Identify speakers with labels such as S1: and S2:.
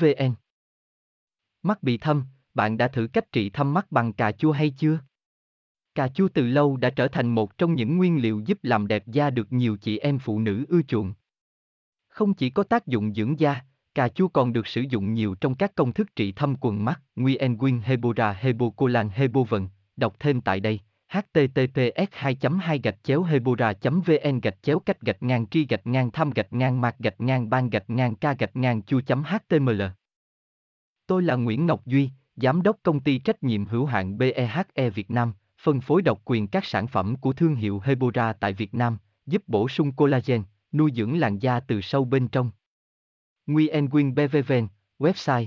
S1: vn Mắt bị thâm, bạn đã thử cách trị thâm mắt bằng cà chua hay chưa? Cà chua từ lâu đã trở thành một trong những nguyên liệu giúp làm đẹp da được nhiều chị em phụ nữ ưa chuộng. Không chỉ có tác dụng dưỡng da, cà chua còn được sử dụng nhiều trong các công thức trị thâm quần mắt, Nguyen Quyên Hebora Hebocolan Hebovần, đọc thêm tại đây https 2 2 gạch chéo hebora vn gạch chéo cách gạch ngang tri gạch ngang tham gạch ngang mạc gạch ngang ban gạch ngang ca gạch ngang chu html Tôi là Nguyễn Ngọc Duy, Giám đốc công ty trách nhiệm hữu hạn BEHE Việt Nam, phân phối độc quyền các sản phẩm của thương hiệu Hebora tại Việt Nam, giúp bổ sung collagen, nuôi dưỡng làn da từ sâu bên trong. Nguyen nguyen BVVN, website